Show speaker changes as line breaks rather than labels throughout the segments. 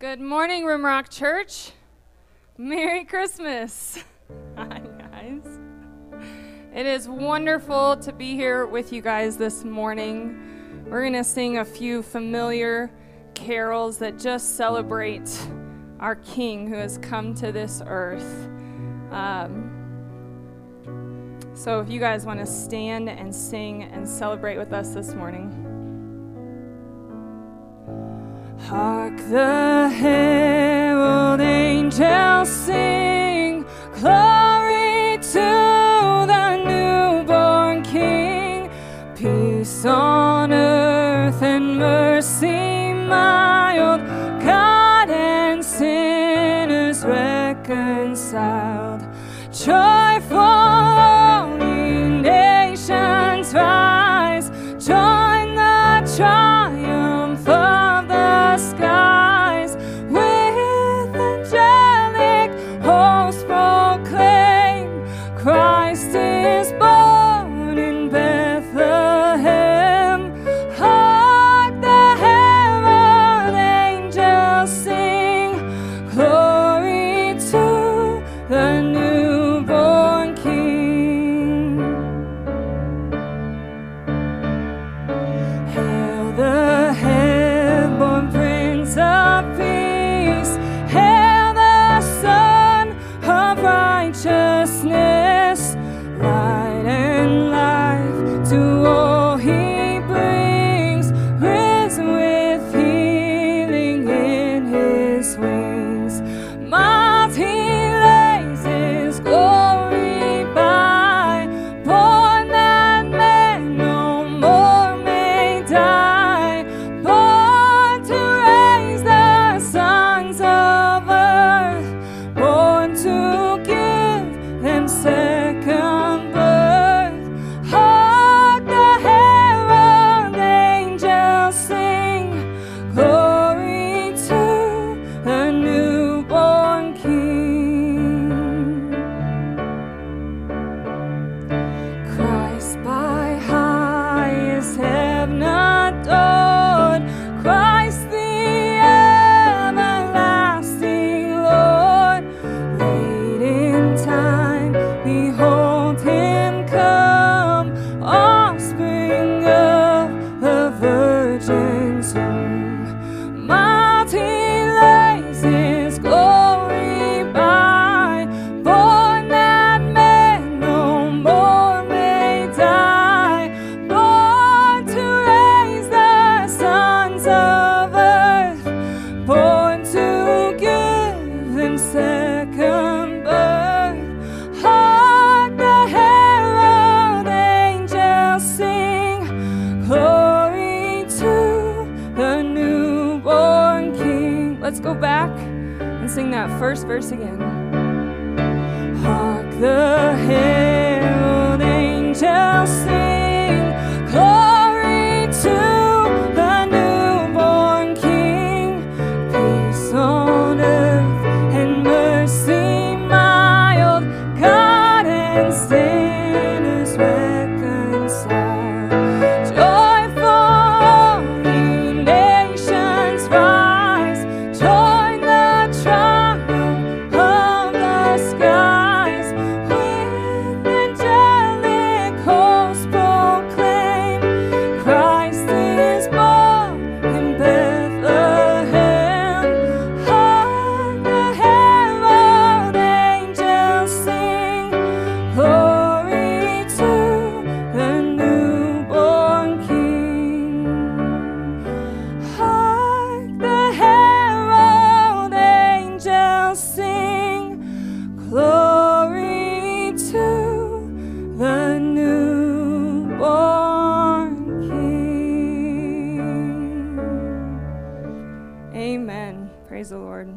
Good morning, Rimrock Church. Merry Christmas. Hi, guys. It is wonderful to be here with you guys this morning. We're going to sing a few familiar carols that just celebrate our King who has come to this earth. Um, so, if you guys want to stand and sing and celebrate with us this morning. Hark the herald angels sing, glory to the newborn King, peace on earth and mercy mild, The Lord.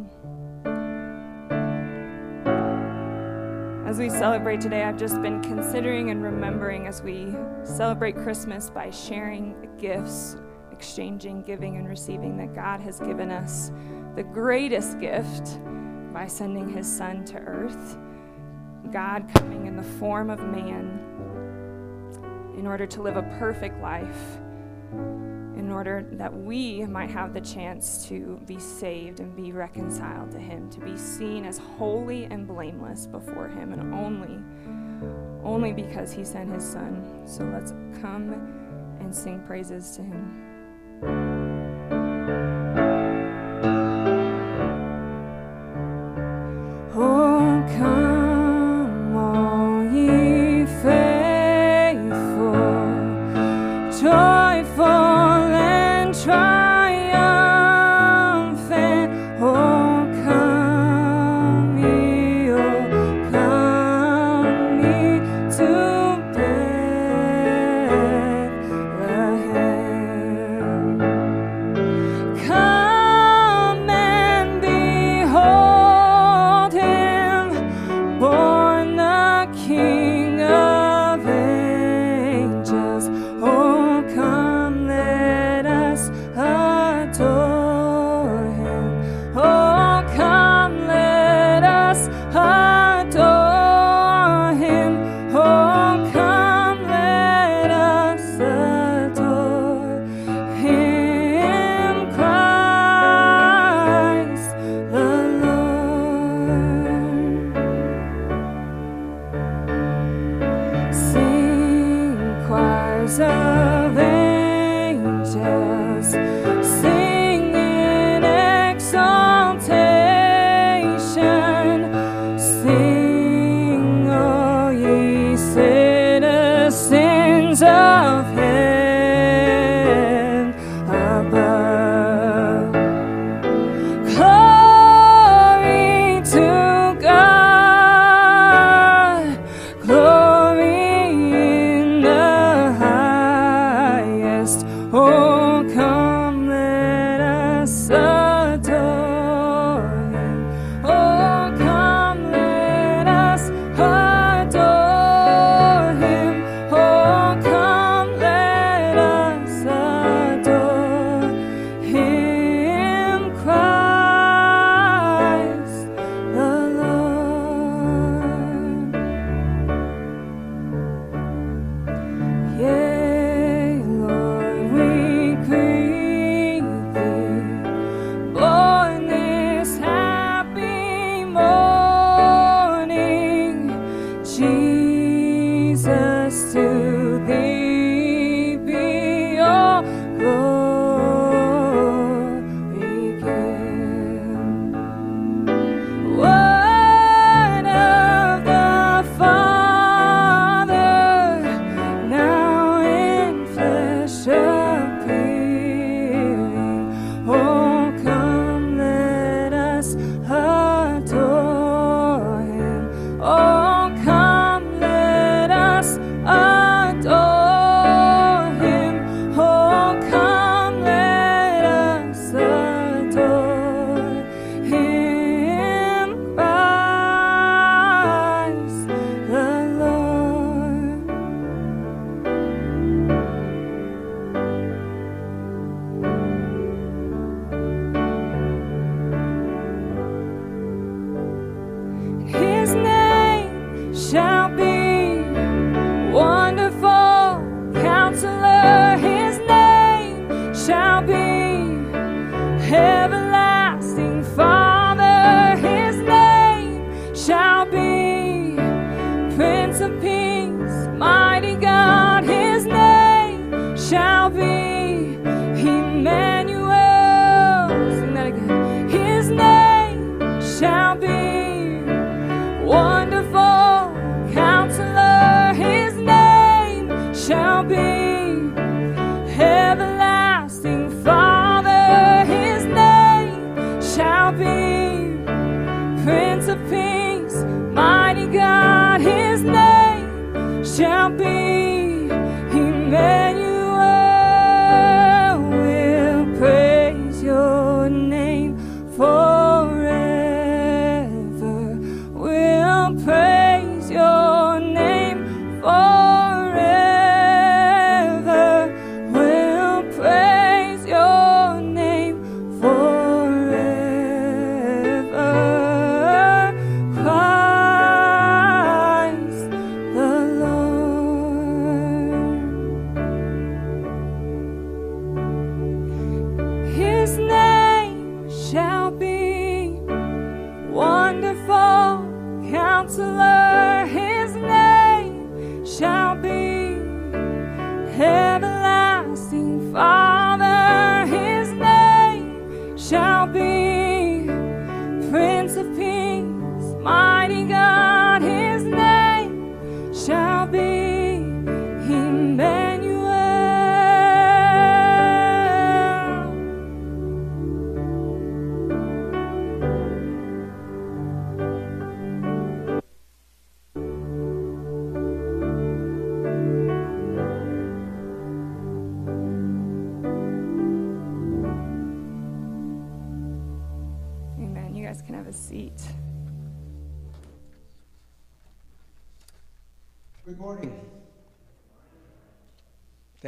As we celebrate today, I've just been considering and remembering as we celebrate Christmas by sharing gifts, exchanging, giving, and receiving that God has given us the greatest gift by sending his Son to earth. God coming in the form of man in order to live a perfect life, in order that we might have the chance to be saved and be reconciled to Him, to be seen as holy and blameless before Him, and only, only because He sent His Son. So let's come and sing praises to Him.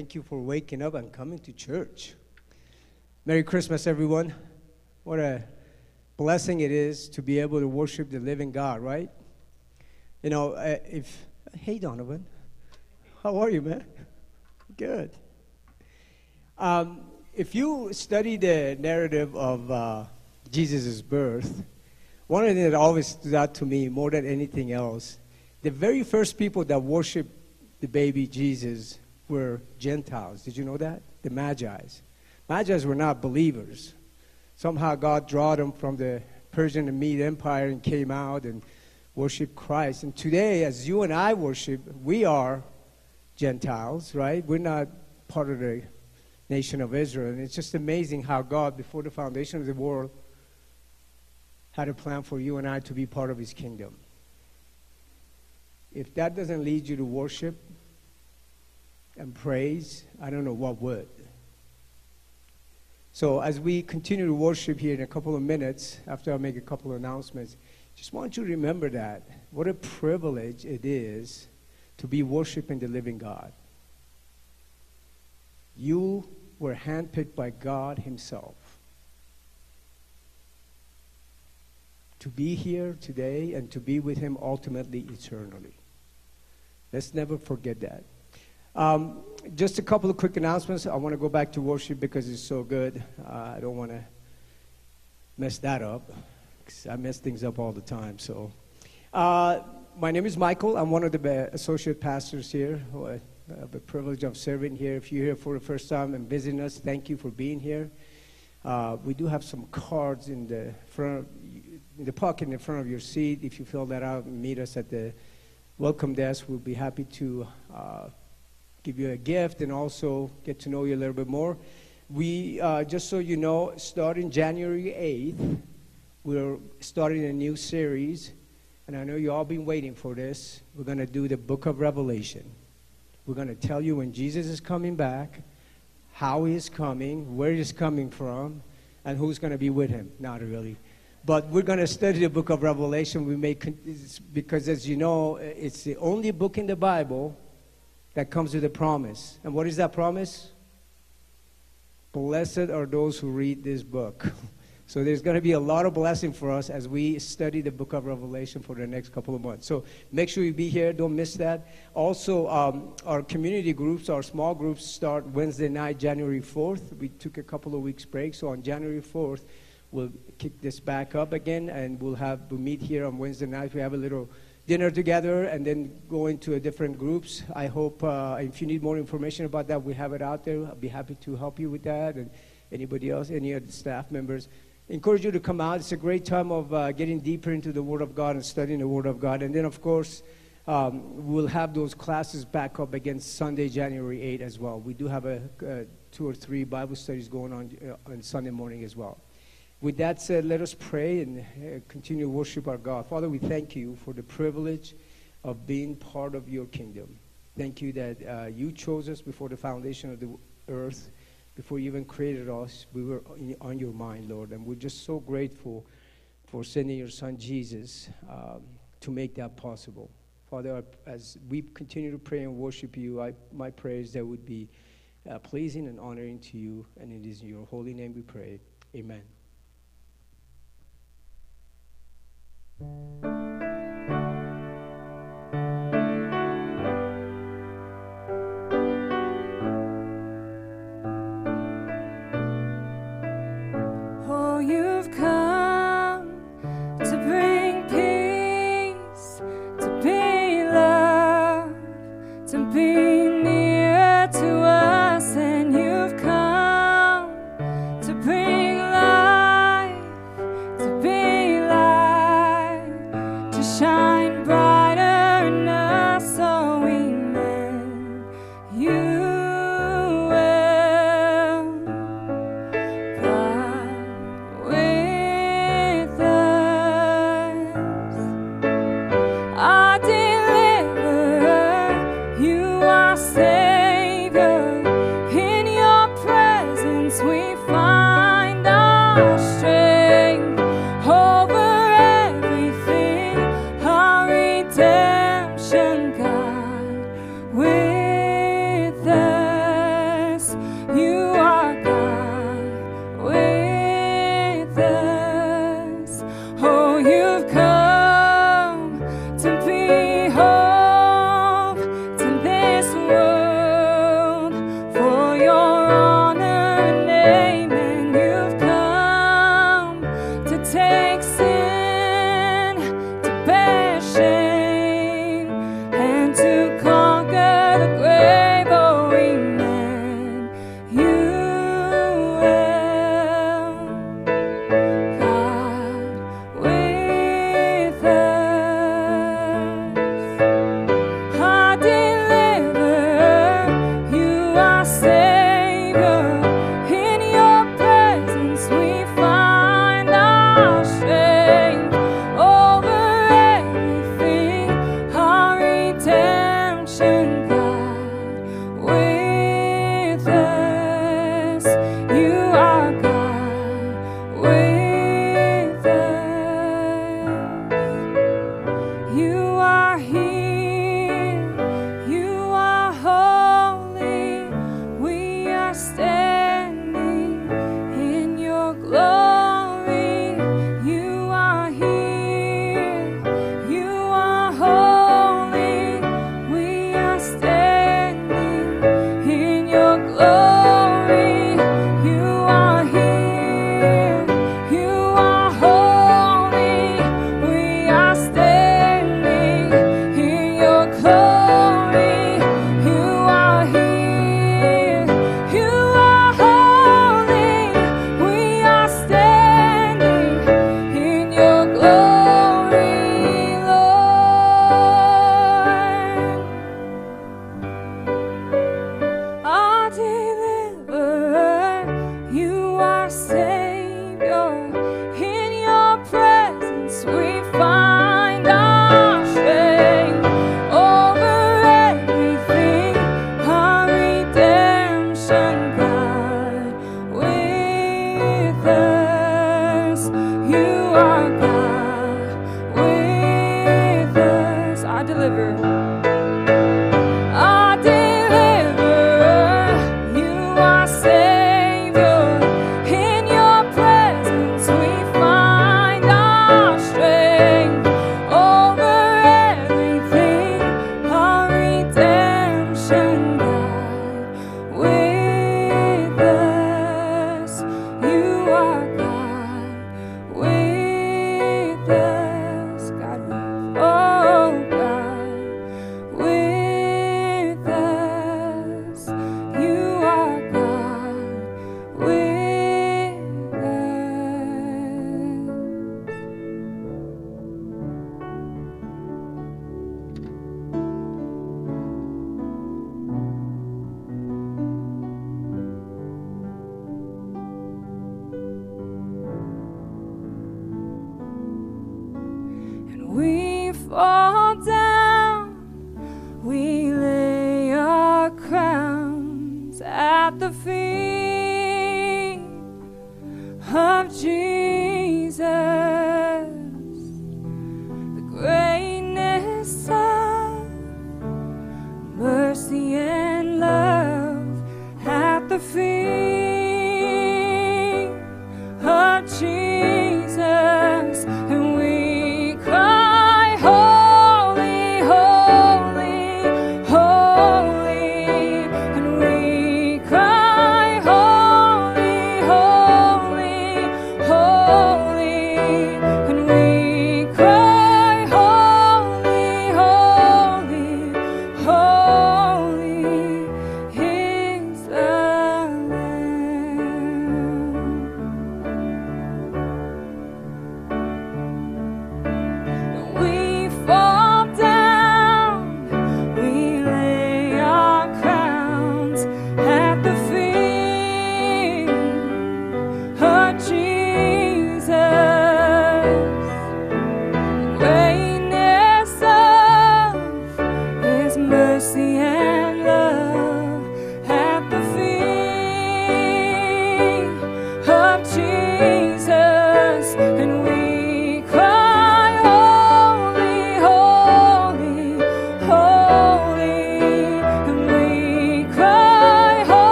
Thank you for waking up and coming to church. Merry Christmas, everyone. What a blessing it is to be able to worship the living God, right? You know, uh, if, hey, Donovan, how are you, man? Good. Um, if you study the narrative of uh, Jesus' birth, one of the things that always stood out to me more than anything else, the very first people that worshiped the baby Jesus were Gentiles. Did you know that? The Magi's. Magi's were not believers. Somehow God drew them from the Persian and Mede Empire and came out and worshiped Christ. And today, as you and I worship, we are Gentiles, right? We're not part of the nation of Israel. And it's just amazing how God, before the foundation of the world, had a plan for you and I to be part of his kingdom. If that doesn't lead you to worship and praise, I don't know what word. So, as we continue to worship here in a couple of minutes, after I make a couple of announcements, just want you to remember that. What a privilege it is to be worshiping the living God. You were handpicked by God Himself to be here today and to be with Him ultimately eternally. Let's never forget that. Um, just a couple of quick announcements. I want to go back to worship because it's so good. Uh, I don't want to mess that up. I mess things up all the time. So, uh, my name is Michael. I'm one of the associate pastors here. I have the privilege of serving here. If you're here for the first time and visiting us, thank you for being here. Uh, we do have some cards in the front, in the pocket in front of your seat. If you fill that out, and meet us at the welcome desk. We'll be happy to uh, give you a gift and also get to know you a little bit more. We, uh, just so you know, starting January 8th, we're starting a new series, and I know you all been waiting for this. We're going to do the book of Revelation. We're going to tell you when Jesus is coming back, how he is coming, where he's coming from, and who's going to be with him. Not really. But we're going to study the book of Revelation. We may, because as you know, it's the only book in the Bible that comes with a promise. And what is that promise? Blessed are those who read this book. So there's going to be a lot of blessing for us as we study the book of Revelation for the next couple of months. So make sure you be here. Don't miss that. Also, um, our community groups, our small groups start Wednesday night, January 4th. We took a couple of weeks break. So on January 4th, we'll kick this back up again and we'll have, we'll meet here on Wednesday night. We have a little dinner together and then go into different groups. I hope uh, if you need more information about that, we have it out there. I'll be happy to help you with that. And anybody else, any of the staff members, encourage you to come out. It's a great time of uh, getting deeper into the Word of God and studying the Word of God. And then, of course, um, we'll have those classes back up again Sunday, January 8 as well. We do have a, uh, two or three Bible studies going on uh, on Sunday morning as well. With that said, let us pray and uh, continue to worship our God. Father, we thank you for the privilege of being part of your kingdom. Thank you that uh, you chose us before the foundation of the earth, before you even created us. We were on your mind, Lord, and we're just so grateful for sending your son Jesus um, to make that possible. Father, as we continue to pray and worship you, I, my prayers that would be uh, pleasing and honoring to you, and it is in your holy name we pray. Amen.
Oh,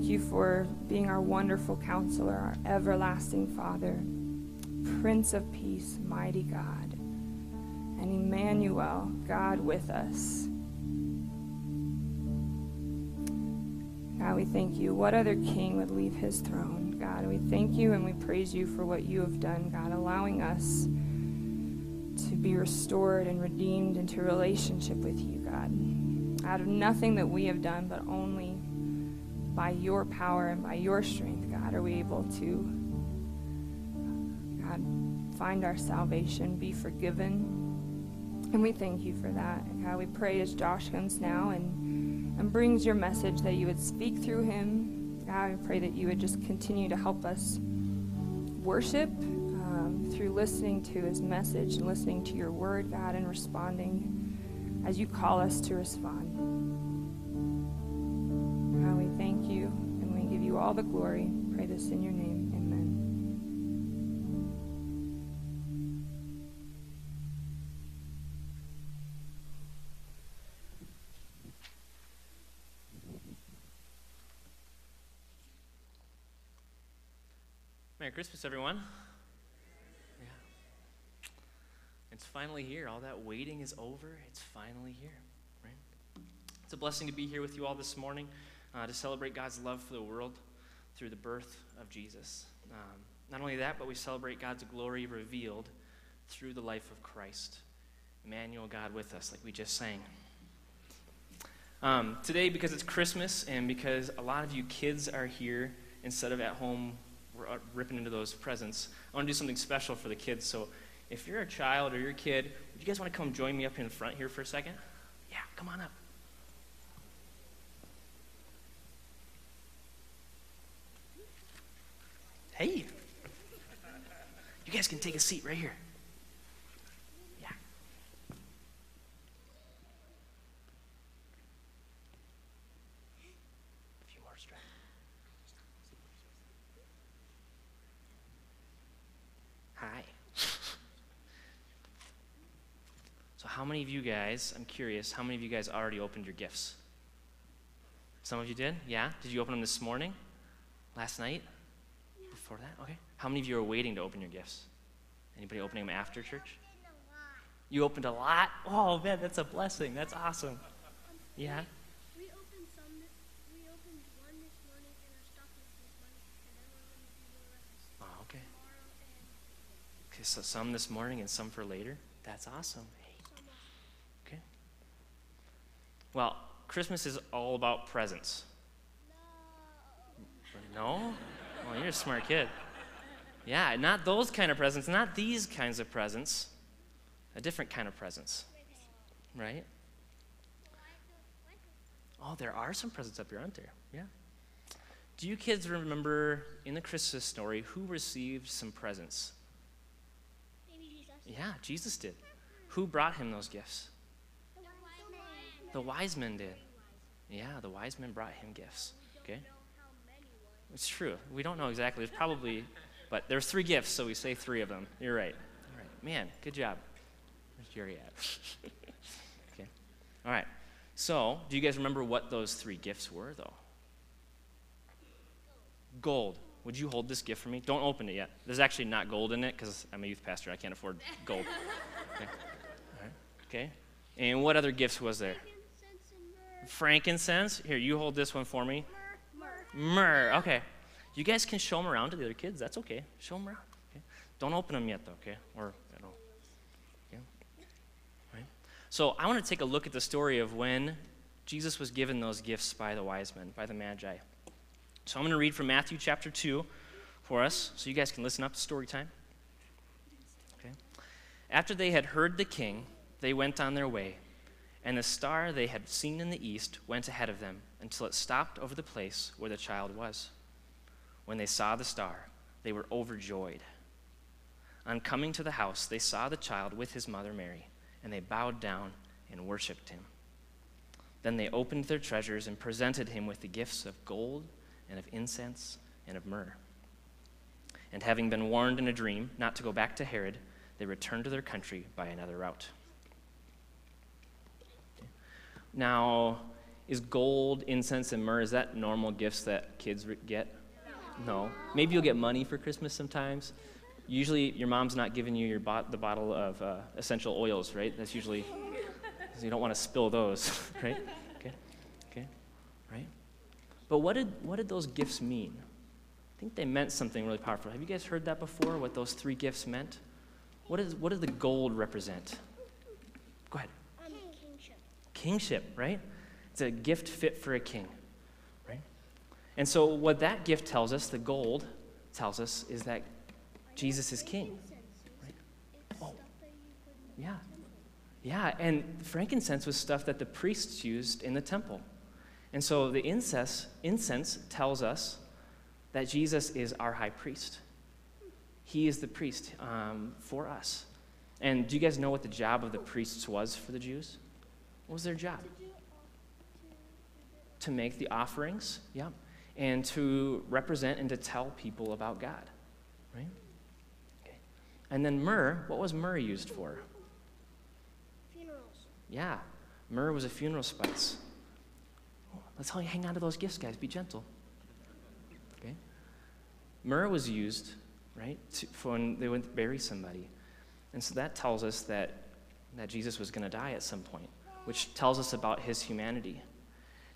thank you for being our wonderful counselor, our everlasting Father, Prince of Peace, mighty God, and Emmanuel, God with us. God, we thank you. What other king would leave his throne? God, we thank you and we praise you for what you have done, God, allowing us to be restored and redeemed into relationship with you, God. Out of nothing that we have done, but only by your power and by your strength, God, are we able to, God, find our salvation, be forgiven. And we thank you for that. And God, we pray as Josh comes now and, and brings your message that you would speak through him. God, I pray that you would just continue to help us worship um, through listening to his message and listening to your word, God, and responding as you call us to respond. Thank you and we give you all the glory. Pray this in your name. Amen.
Merry Christmas, everyone. Yeah. It's finally here. All that waiting is over. It's finally here? It's a blessing to be here with you all this morning uh, to celebrate God's love for the world through the birth of Jesus. Um, not only that, but we celebrate God's glory revealed through the life of Christ. Emmanuel, God with us, like we just sang. Um, today, because it's Christmas and because a lot of you kids are here instead of at home uh, ripping into those presents, I want to do something special for the kids. So if you're a child or you're a kid, would you guys want to come join me up in front here for a second? Yeah, come on up. Hey, you guys can take a seat right here. Yeah. A few more strides. Hi. So, how many of you guys, I'm curious, how many of you guys already opened your gifts? Some of you did? Yeah? Did you open them this morning? Last night? Before that? Okay. How many of you are waiting to open your gifts? Anybody opening them after church? You opened a lot? Oh, man, that's a blessing. That's awesome. Yeah?
We opened some. We opened one this morning and our stuff was this morning, and then we're going to do the rest
Oh, okay. Okay, so some this morning and some for later. That's awesome. Hey. Okay. Well, Christmas is all about presents. No? Well, you're a smart kid. Yeah, not those kind of presents, not these kinds of presents. A different kind of presents. Right? Oh, there are some presents up here, aren't there? Yeah. Do you kids remember in the Christmas story who received some presents?
Maybe Jesus.
Yeah, Jesus did. Who brought him those gifts?
The wise man.
The wise men did. Yeah, the wise men brought him gifts. Okay?
know how many wise.
It's true. We don't know exactly. There's probably, but there's three gifts, so we say three of them. You're right. All right. Man, good job. Where's Jerry at? okay. All right. So, do you guys remember what those three gifts were, though? Gold. Would you hold this gift for me? Don't open it yet. There's actually not gold in it because I'm a youth pastor. I can't afford gold. Okay. All right. Okay. And what other gifts was there?
Frankincense and myrrh.
Frankincense. Here, you hold this one for me. Okay. You guys can show them around to the other kids. That's okay. Show them around. Okay. Don't open them yet, though. Okay. Or you know. Yeah. Right. So I want to take a look at the story of when Jesus was given those gifts by the wise men, by the Magi. So I'm going to read from Matthew chapter two for us, so you guys can listen up. To story time. Okay. After they had heard the king, they went on their way, and the star they had seen in the east went ahead of them until it stopped over the place where the child was. When they saw the star, they were overjoyed. On coming to the house, they saw the child with his mother Mary, and they bowed down and worshipped him. Then they opened their treasures and presented him with the gifts of gold and of incense and of myrrh. And having been warned in a dream not to go back to Herod, they returned to their country by another route. Now, is gold, incense, and myrrh, is that normal gifts that kids get? No. Maybe you'll get money for Christmas sometimes. Usually, your mom's not giving you your bot- the bottle of uh, essential oils, right? That's usually, you don't want to spill those, right? Okay, okay, right? But what did, what did those gifts mean? I think they meant something really powerful. Have you guys heard that before, what those three gifts meant? What, is, what does the gold represent? Go ahead
Um, kingship.
kingship, right? It's a gift fit for a king, right? And so, what that gift tells us, the gold tells us, is that Jesus is king. Right? Oh. Yeah. Yeah, and frankincense was stuff that the priests used in the temple. And so the incense, incense tells us that Jesus is our high priest. He is the priest um, for us. And do you guys know what the job of the priests was for the Jews? What was their job? To make the offerings, yeah, and to represent and to tell people about God, right? Okay. And then myrrh, what was myrrh used for?
Funerals.
Yeah, myrrh was a funeral spice. Let's all hang on to those gifts, guys. Be gentle. Okay? Myrrh was used, right, to, for when they went to bury somebody. And so that tells us that, that Jesus was going to die at some point, which tells us about his humanity.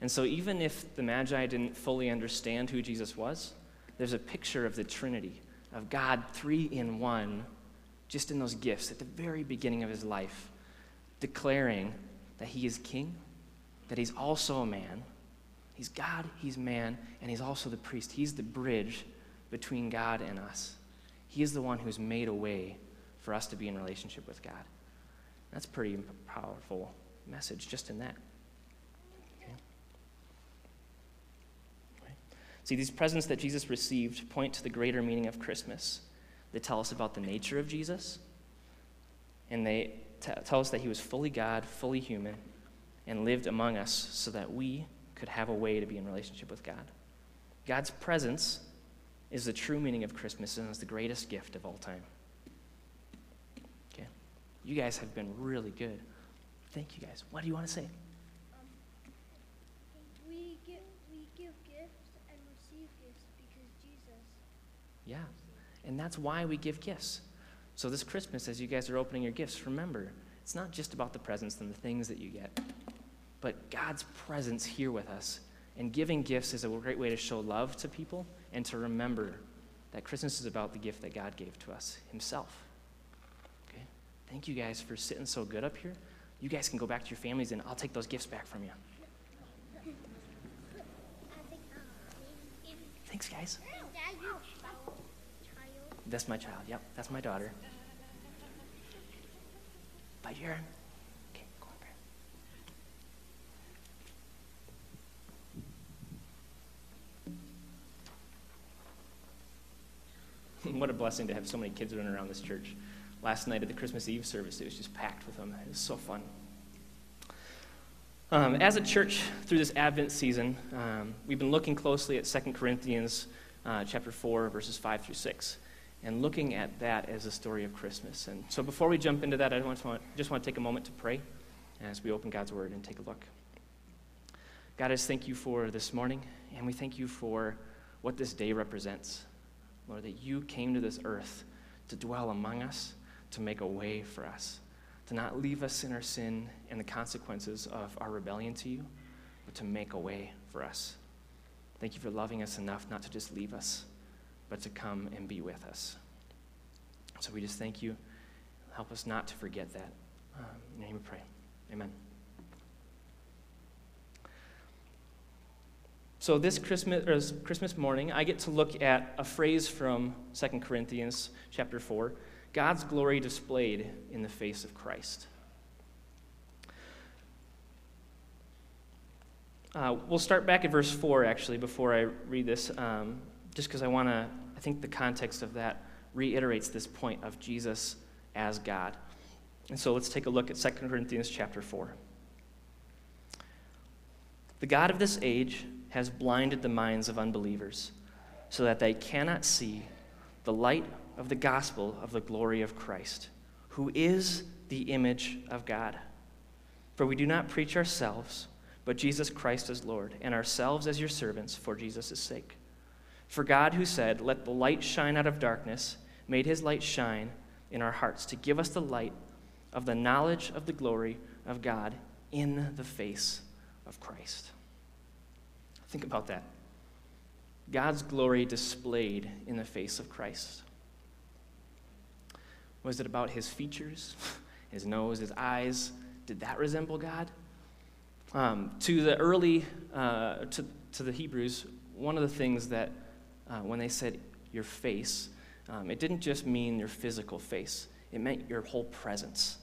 And so even if the Magi didn't fully understand who Jesus was, there's a picture of the Trinity, of God three in one, just in those gifts at the very beginning of his life, declaring that he is king, that he's also a man. He's God, he's man, and he's also the priest. He's the bridge between God and us. He is the one who's made a way for us to be in relationship with God. That's a pretty powerful message just in that. Okay. Right. See, these presents that Jesus received point to the greater meaning of Christmas. They tell us about the nature of Jesus, and they t- tell us that he was fully God, fully human, and lived among us so that we could have a way to be in relationship with God. God's presence is the true meaning of Christmas and is the greatest gift of all time. Okay? You guys have been really good. Thank you guys. What do you want to say?
Um, we give we give gifts and receive gifts because Jesus.
Yeah. And that's why we give gifts. So this Christmas, as you guys are opening your gifts, remember, it's not just about the presents and the things that you get, but God's presence here with us. And giving gifts is a great way to show love to people and to remember that Christmas is about the gift that God gave to us Himself. Okay? Thank you guys for sitting so good up here. You guys can go back to your families and I'll take those gifts back from you.
Um,
Thanks, guys.
Dad, your child. Child.
That's my child. Yep, that's my daughter. Bye, Jaron. Okay, go on, Graham. what a blessing to have so many kids running around this church. Last night at the Christmas Eve service, it was just packed with them. It was so fun. Um, as a church, through this Advent season, um, we've been looking closely at 2 Corinthians uh, chapter 4, verses 5 through 6, and looking at that as a story of Christmas. And so before we jump into that, I just want, just want to take a moment to pray as we open God's Word and take a look. God, I just thank you for this morning, and we thank you for what this day represents. Lord, that you came to this earth to dwell among us, to make a way for us, to not leave us in our sin and the consequences of our rebellion to you, but to make a way for us. Thank you for loving us enough not to just leave us, but to come and be with us. So we just thank you. Help us not to forget that. Um, in your name we pray. Amen. So this Christmas, Christmas morning, I get to look at a phrase from 2 Corinthians chapter 4, God's glory displayed in the face of Christ. Uh, we'll start back at verse 4, actually, before I read this, um, just because I want to, I think the context of that reiterates this point of Jesus as God. And so let's take a look at 2 Corinthians chapter 4. The God of this age has blinded the minds of unbelievers so that they cannot see the light of the gospel of the glory of Christ, who is the image of God. For we do not preach ourselves, but Jesus Christ as Lord, and ourselves as your servants for Jesus' sake. For God, who said, Let the light shine out of darkness, made his light shine in our hearts to give us the light of the knowledge of the glory of God in the face of Christ. Think about that. God's glory displayed in the face of Christ. Was it about his features, his nose, his eyes? Did that resemble God? Um, to the early, uh, to, to the Hebrews, one of the things that uh, when they said your face, um, it didn't just mean your physical face, it meant your whole presence.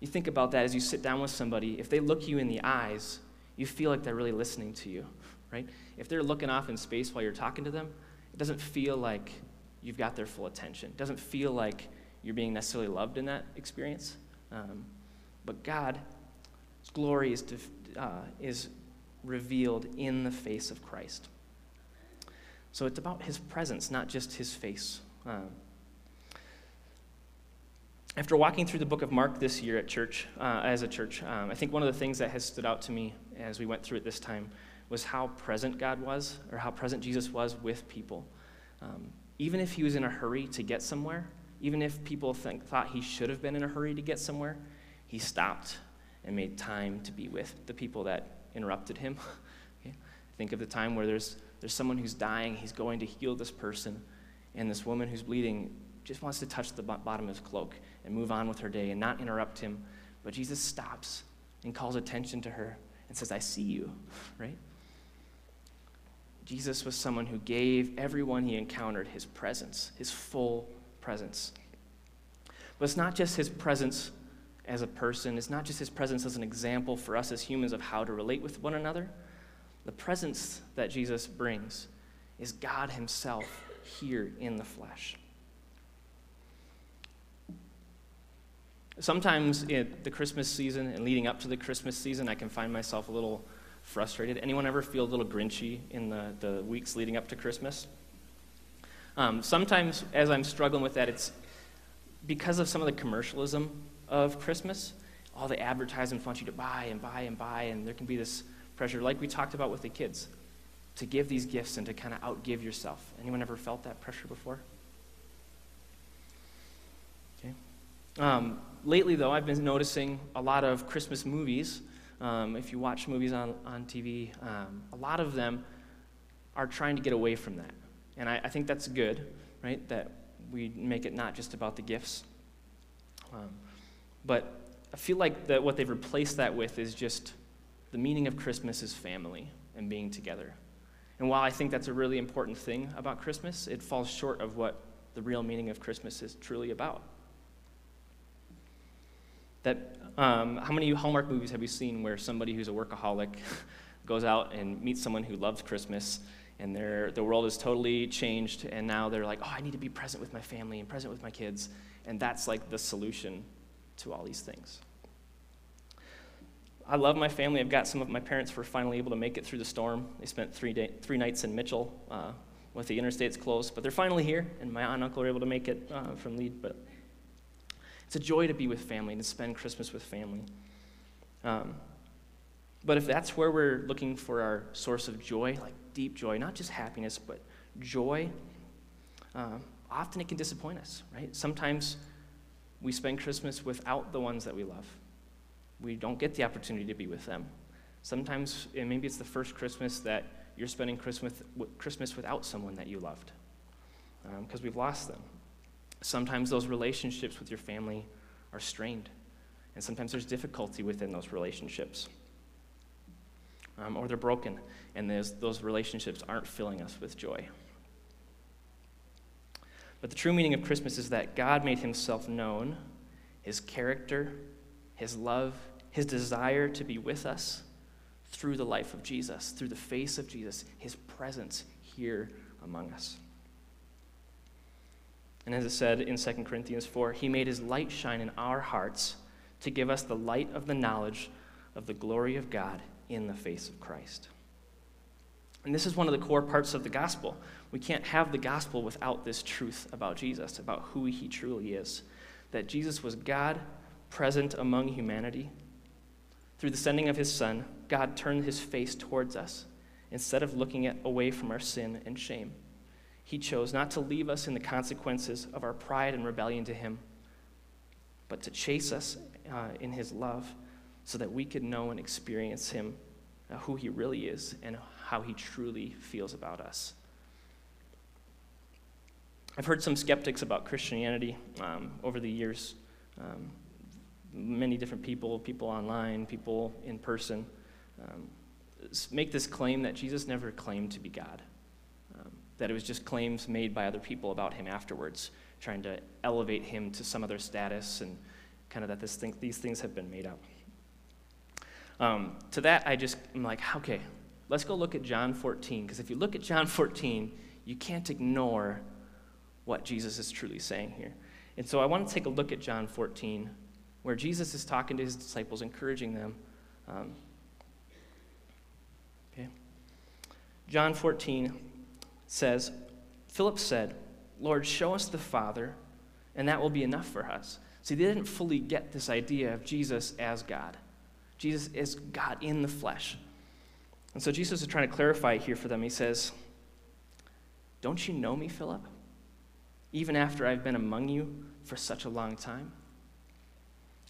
You think about that as you sit down with somebody, if they look you in the eyes, You feel like they're really listening to you, right? If they're looking off in space while you're talking to them, it doesn't feel like you've got their full attention. It doesn't feel like you're being necessarily loved in that experience. Um, but God's glory is, def- uh, is revealed in the face of Christ. So it's about his presence, not just his face. Um, after walking through the book of Mark this year at church, uh, as a church, um, I think one of the things that has stood out to me as we went through it this time was how present God was, or how present Jesus was with people. Um, even if he was in a hurry to get somewhere, even if people think, thought he should have been in a hurry to get somewhere, he stopped and made time to be with the people that interrupted him. okay? Think of the time where there's, there's someone who's dying, he's going to heal this person, and this woman who's bleeding just wants to touch the bottom of his cloak and move on with her day and not interrupt him. But Jesus stops and calls attention to her and says, I see you, right? Jesus was someone who gave everyone he encountered his presence, his full presence. But it's not just his presence as a person, it's not just his presence as an example for us as humans of how to relate with one another. The presence that Jesus brings is God himself here in the flesh. Sometimes in the Christmas season and leading up to the Christmas season, I can find myself a little frustrated. Anyone ever feel a little grinchy in the, the weeks leading up to Christmas? Um, sometimes, as I'm struggling with that, it's because of some of the commercialism of Christmas. All the advertisements want you to buy and buy and buy, and there can be this pressure, like we talked about with the kids, to give these gifts and to kind of outgive yourself. Anyone ever felt that pressure before? Okay. Um, lately, though, I've been noticing a lot of Christmas movies. Um, if you watch movies on, on TV, um, a lot of them are trying to get away from that. And I, I, think that's good, right? That we make it not just about the gifts. Um, but I feel like that what they've replaced that with is just the meaning of Christmas is family and being together. And while I think that's a really important thing about Christmas, it falls short of what the real meaning of Christmas is truly about. That um, how many Hallmark movies have you seen where somebody who's a workaholic goes out and meets someone who loves Christmas and their, the world is totally changed and now they're like, oh, I need to be present with my family and present with my kids. And that's like the solution to all these things. I love my family. I've got some of my parents were finally able to make it through the storm. They spent three, day, three nights in Mitchell uh, with the interstates closed, but they're finally here, and my aunt and uncle are able to make it uh, from Lead. But it's a joy to be with family and to spend Christmas with family. Um, but if that's where we're looking for our source of joy, like deep joy, not just happiness, but joy, uh, often it can disappoint us, right? Sometimes we spend Christmas without the ones that we love. We don't get the opportunity to be with them. Sometimes, and maybe it's the first Christmas that you're spending Christmas, Christmas without someone that you loved because um, we've lost them. Sometimes those relationships with your family are strained, and sometimes there's difficulty within those relationships. Um, or they're broken, and those relationships aren't filling us with joy. But the true meaning of Christmas is that God made himself known, his character, his love, his desire to be with us through the life of Jesus, through the face of Jesus, his presence here among us. And as it said in 2 Corinthians 4, he made his light shine in our hearts to give us the light of the knowledge of the glory of God in the face of Christ. And this is one of the core parts of the gospel. We can't have the gospel without this truth about Jesus, about who he truly is. That Jesus was God present among humanity. Through the sending of his Son, God turned his face towards us instead of looking at, away from our sin and shame. He chose not to leave us in the consequences of our pride and rebellion to Him, but to chase us uh, in His love so that we could know and experience Him, uh, who He really is, and how He truly feels about us. I've heard some skeptics about Christianity um, over the years. Um, many different people, people online, people in person, um, make this claim that Jesus never claimed to be God that it was just claims made by other people about him afterwards, trying to elevate him to some other status and kind of that this thing, these things have been made up. Um, to that, I just, I'm like, okay, let's go look at John 14. Because if you look at John 14, you can't ignore what Jesus is truly saying here. And so I want to take a look at John 14, where Jesus is talking to his disciples, encouraging them. Um, okay. John 14 says, Philip said, Lord, show us the Father, and that will be enough for us. See, they didn't fully get this idea of Jesus as God. Jesus is God in the flesh. And so Jesus is trying to clarify here for them. He says, Don't you know me, Philip? Even after I've been among you for such a long time?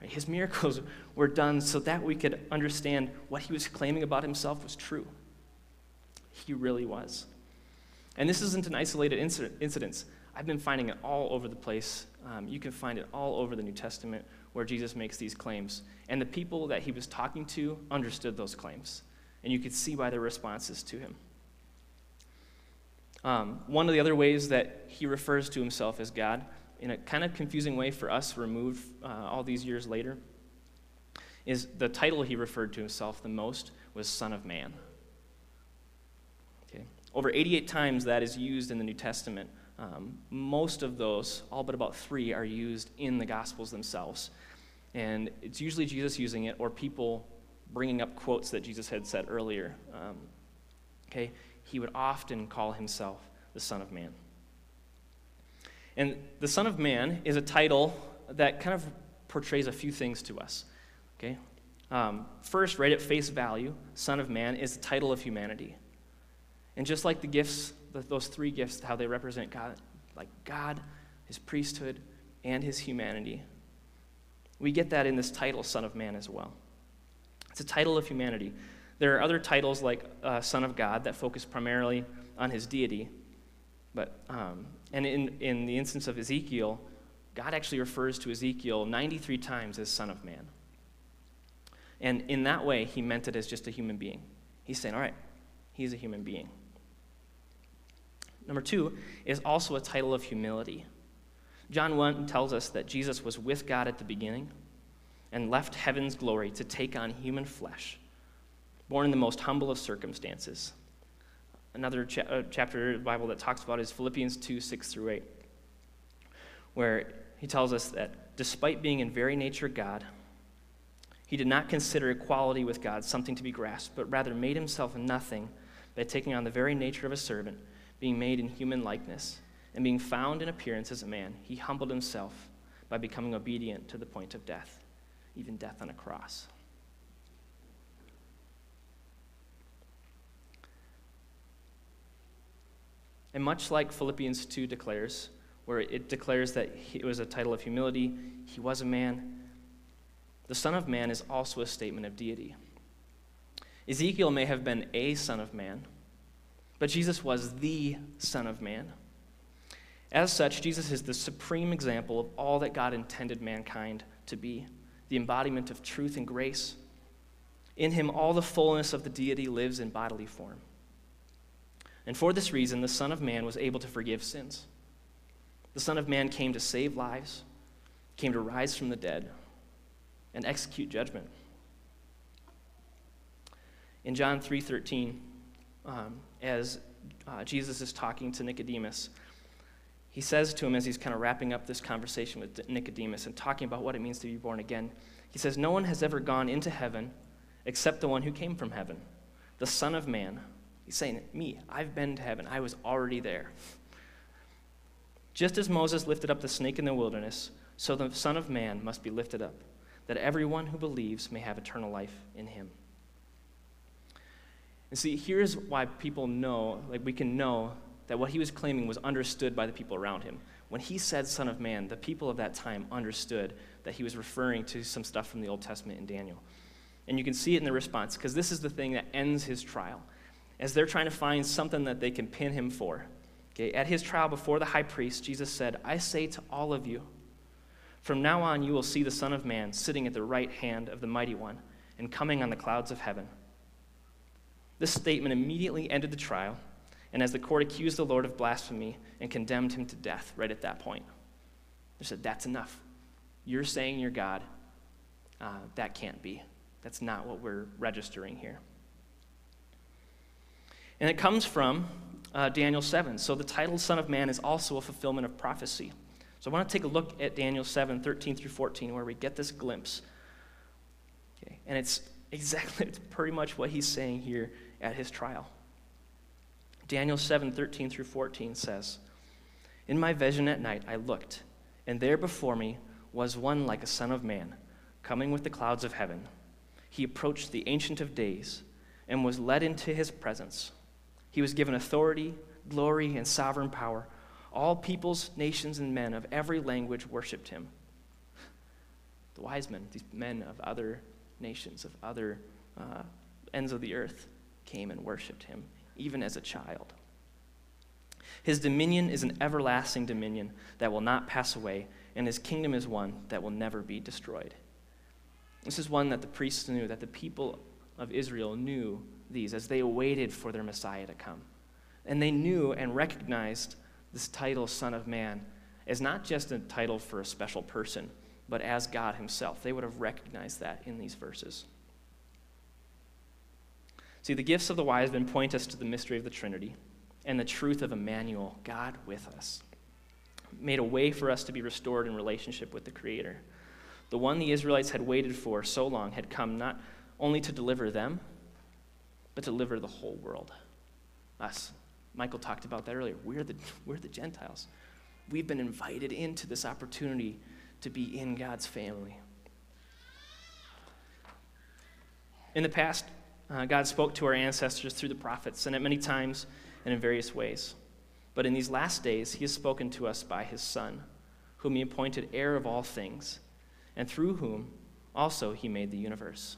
Right? His miracles were done so that we could understand what he was claiming about himself was true. He really was. And this isn't an isolated incident. I've been finding it all over the place. Um, you can find it all over the New Testament where Jesus makes these claims. And the people that he was talking to understood those claims. And you could see by their responses to him. Um, one of the other ways that he refers to himself as God, in a kind of confusing way for us, removed uh, all these years later, is the title he referred to himself the most was Son of Man. Okay. Over 88 times that is used in the New Testament. Um, most of those, all but about three, are used in the Gospels themselves. And it's usually Jesus using it or people bringing up quotes that Jesus had said earlier. Um, okay? He would often call himself the Son of Man. And the Son of Man is a title that kind of portrays a few things to us. Okay? Um, first, right at face value, Son of Man is the title of humanity. And just like the gifts, those three gifts, how they represent God, like God, His priesthood, and His humanity, we get that in this title, Son of Man, as well. It's a title of humanity. There are other titles like uh, Son of God that focus primarily on his deity. But, um, and in, in the instance of Ezekiel, God actually refers to Ezekiel 93 times as Son of Man. And in that way, he meant it as just a human being. He's saying, all right, he's a human being. Number two is also a title of humility. John 1 tells us that Jesus was with God at the beginning and left heaven's glory to take on human flesh, born in the most humble of circumstances. Another cha- uh, chapter of the Bible that talks about is Philippians 2 6 through 8, where he tells us that despite being in very nature God, he did not consider equality with God something to be grasped, but rather made himself nothing by taking on the very nature of a servant, being made in human likeness and being found in appearance as a man, he humbled himself by becoming obedient to the point of death, even death on a cross. And much like Philippians 2 declares, where it declares that it was a title of humility, he was a man, the Son of Man is also a statement of deity. Ezekiel may have been a Son of Man, but Jesus was the Son of Man. As such, Jesus is the supreme example of all that God intended mankind to be the embodiment of truth and grace. In him, all the fullness of the deity lives in bodily form. And for this reason, the Son of Man was able to forgive sins. The Son of Man came to save lives, came to rise from the dead, and execute judgment. In John 3:13, um, as uh, Jesus is talking to Nicodemus, he says to him as he's kind of wrapping up this conversation with Nicodemus and talking about what it means to be born again, he says, No one has ever gone into heaven except the one who came from heaven, the Son of Man. He's saying, Me, I've been to heaven. I was already there. Just as Moses lifted up the snake in the wilderness, so the Son of Man must be lifted up, that everyone who believes may have eternal life in him. And see, here's why people know, like we can know that what he was claiming was understood by the people around him. When he said Son of Man, the people of that time understood that he was referring to some stuff from the Old Testament in Daniel. And you can see it in the response, because this is the thing that ends his trial. As they're trying to find something that they can pin him for. Okay, at his trial before the high priest, Jesus said, I say to all of you, from now on you will see the Son of Man sitting at the right hand of the Mighty One and coming on the clouds of heaven. This statement immediately ended the trial, and as the court accused the Lord of blasphemy and condemned him to death right at that point, they said, That's enough. You're saying you're God. Uh, that can't be. That's not what we're registering here. And it comes from uh, Daniel 7. So the title Son of Man is also a fulfillment of prophecy. So I want to take a look at Daniel 7, 13 through 14, where we get this glimpse. Okay, and it's exactly, it's pretty much what he's saying here at his trial. Daniel 7, 13 through 14 says, In my vision at night I looked, and there before me was one like a son of man, coming with the clouds of heaven. He approached the Ancient of Days and was led into his presence. He was given authority, glory, and sovereign power. All peoples, nations, and men of every language worshiped him. The wise men, these men of other nations, of other uh, ends of the earth, came and worshiped him, even as a child. His dominion is an everlasting dominion that will not pass away, and his kingdom is one that will never be destroyed. This is one that the priests knew, that the people of Israel knew these as they awaited for their Messiah to come. And they knew and recognized this title, Son of Man, as not just a title for a special person, but as God Himself. They would have recognized that in these verses. See, the gifts of the wise men point us to the mystery of the Trinity and the truth of Emmanuel, God with us, made a way for us to be restored in relationship with the Creator. The one the Israelites had waited for so long had come not only to deliver them, but to deliver the whole world. Us. Michael talked about that earlier. We're the, we're the Gentiles. We've been invited into this opportunity to be in God's family. In the past, uh, God spoke to our ancestors through the prophets, and at many times and in various ways. But in these last days, He has spoken to us by His Son, whom He appointed heir of all things, and through whom also He made the universe.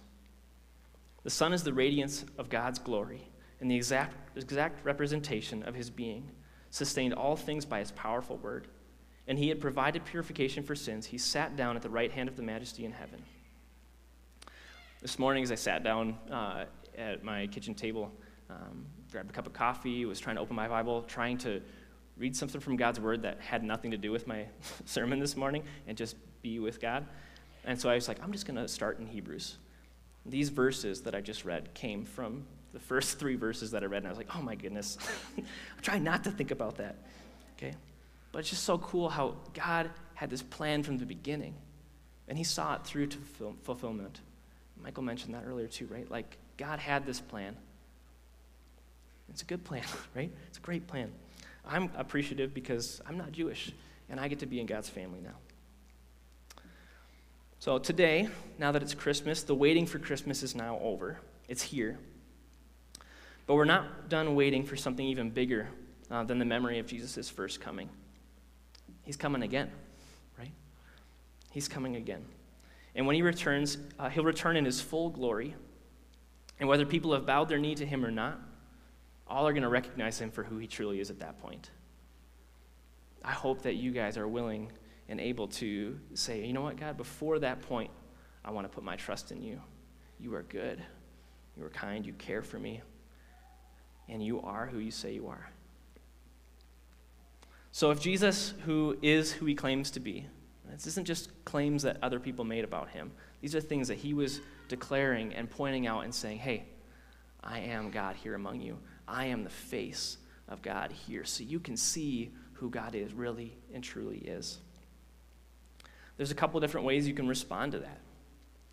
The Son is the radiance of God's glory and the exact, exact representation of His being, sustained all things by His powerful word. And He had provided purification for sins. He sat down at the right hand of the majesty in heaven. This morning, as I sat down uh, at my kitchen table, um, grabbed a cup of coffee, was trying to open my Bible, trying to read something from God's Word that had nothing to do with my sermon this morning and just be with God. And so I was like, I'm just going to start in Hebrews. These verses that I just read came from the first three verses that I read, and I was like, oh my goodness. I'm trying not to think about that. Okay? But it's just so cool how God had this plan from the beginning, and He saw it through to fulfillment. Michael mentioned that earlier too, right? Like, God had this plan. It's a good plan, right? It's a great plan. I'm appreciative because I'm not Jewish, and I get to be in God's family now. So today, now that it's Christmas, the waiting for Christmas is now over. It's here. But we're not done waiting for something even bigger uh, than the memory of Jesus' first coming. He's coming again, right? He's coming again. And when he returns, uh, he'll return in his full glory. And whether people have bowed their knee to him or not, all are going to recognize him for who he truly is at that point. I hope that you guys are willing and able to say, you know what, God, before that point, I want to put my trust in you. You are good. You are kind. You care for me. And you are who you say you are. So if Jesus, who is who he claims to be, this isn't just claims that other people made about him. These are things that he was declaring and pointing out and saying, hey, I am God here among you. I am the face of God here. So you can see who God is, really and truly is. There's a couple different ways you can respond to that.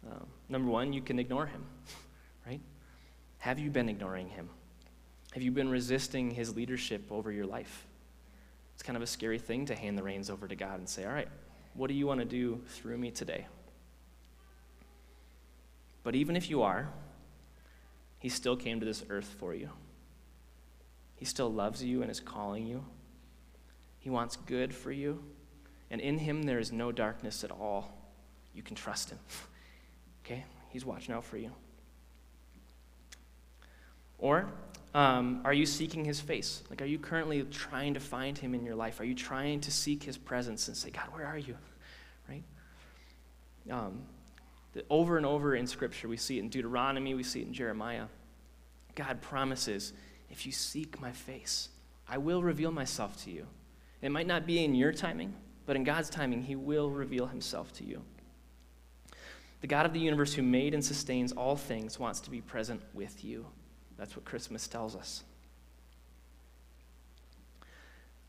Um, number one, you can ignore him, right? Have you been ignoring him? Have you been resisting his leadership over your life? It's kind of a scary thing to hand the reins over to God and say, all right, what do you want to do through me today? But even if you are, He still came to this earth for you. He still loves you and is calling you. He wants good for you. And in Him, there is no darkness at all. You can trust Him. okay? He's watching out for you. Or Um, are you seeking his face? Like, are you currently trying to find him in your life? Are you trying to seek his presence and say, God, where are you? Right? Um, the, over and over in Scripture, we see it in Deuteronomy, we see it in Jeremiah. God promises, if you seek my face, I will reveal myself to you. It might not be in your timing, but in God's timing, he will reveal himself to you. The God of the universe who made and sustains all things wants to be present with you. That's what Christmas tells us.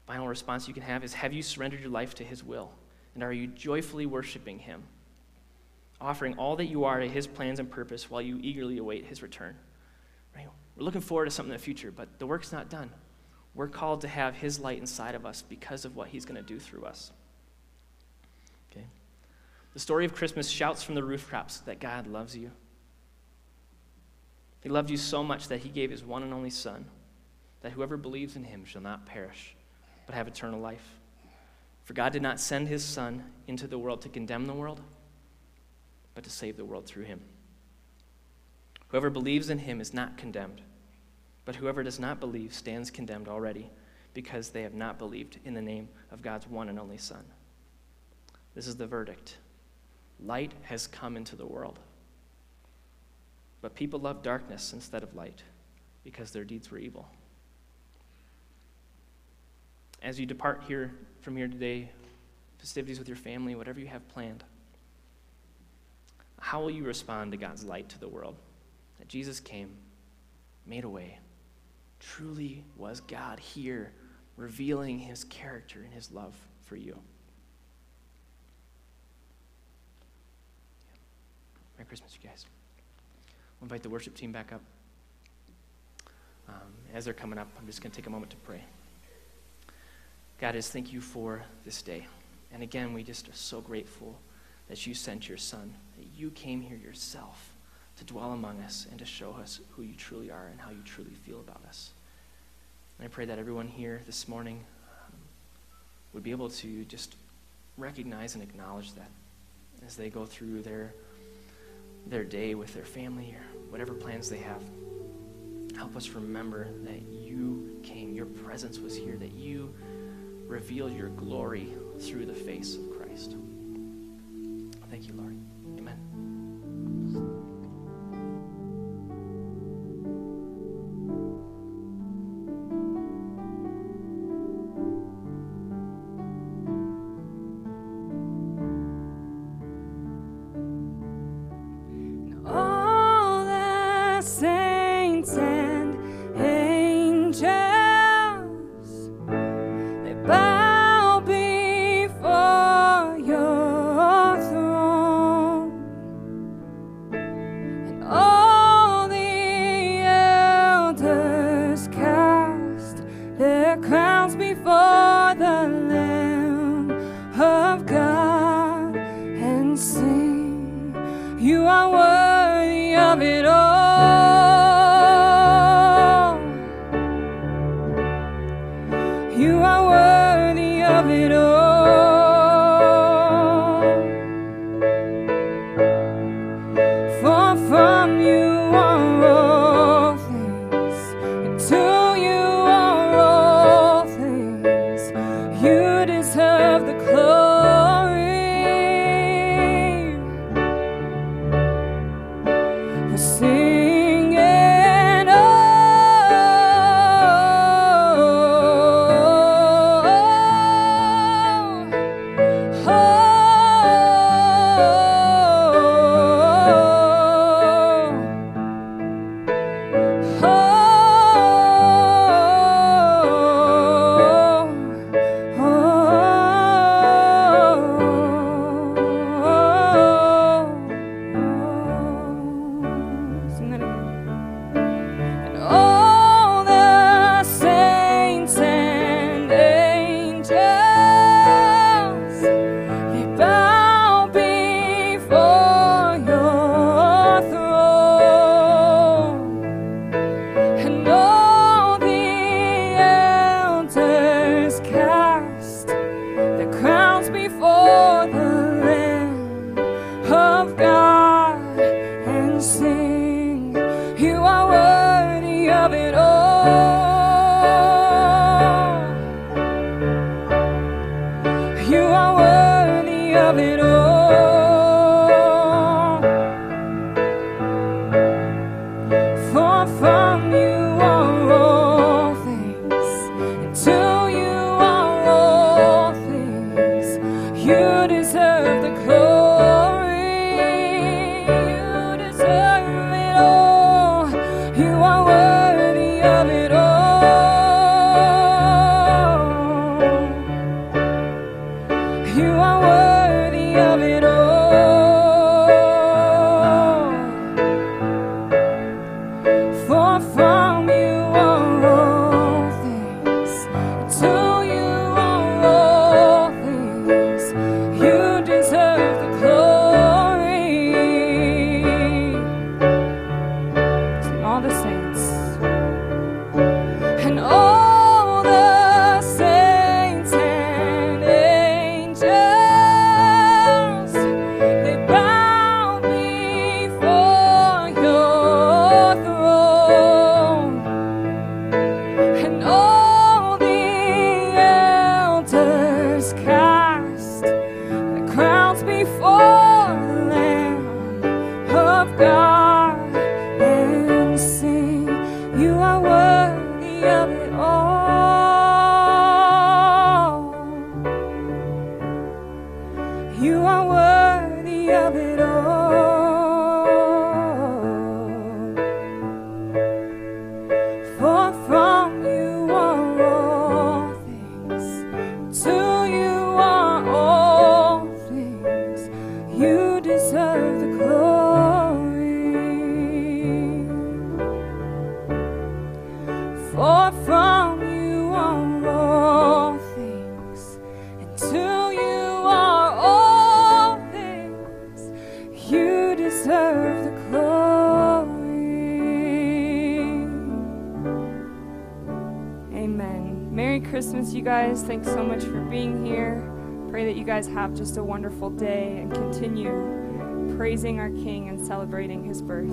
Final response you can have is Have you surrendered your life to His will? And are you joyfully worshiping Him? Offering all that you are to His plans and purpose while you eagerly await His return. Right? We're looking forward to something in the future, but the work's not done. We're called to have His light inside of us because of what He's going to do through us. The story of Christmas shouts from the rooftops that God loves you. He loved you so much that he gave his one and only Son, that whoever believes in him shall not perish, but have eternal life. For God did not send his Son into the world to condemn the world, but to save the world through him. Whoever believes in him is not condemned, but whoever does not believe stands condemned already, because they have not believed in the name of God's one and only Son. This is the verdict light has come into the world but people loved darkness instead of light because their deeds were evil. As you depart here from here today, festivities with your family, whatever you have planned, how will you respond to God's light to the world? That Jesus came, made a way, truly was God here, revealing his character and his love for you. Merry Christmas, you guys. We'll invite the worship team back up. Um, as they're coming up, I'm just going to take a moment to pray. God, is thank you for this day. And again, we just are so grateful that you sent your son, that you came here yourself to dwell among us and to show us who you truly are and how you truly feel about us. And I pray that everyone here this morning um, would be able to just recognize and acknowledge that as they go through their their day with their family or whatever plans they have. Help us remember that you came, your presence was here, that you revealed your glory through the face of Christ. Thank you, Lord.
just a wonderful day and continue praising our King and celebrating his birth.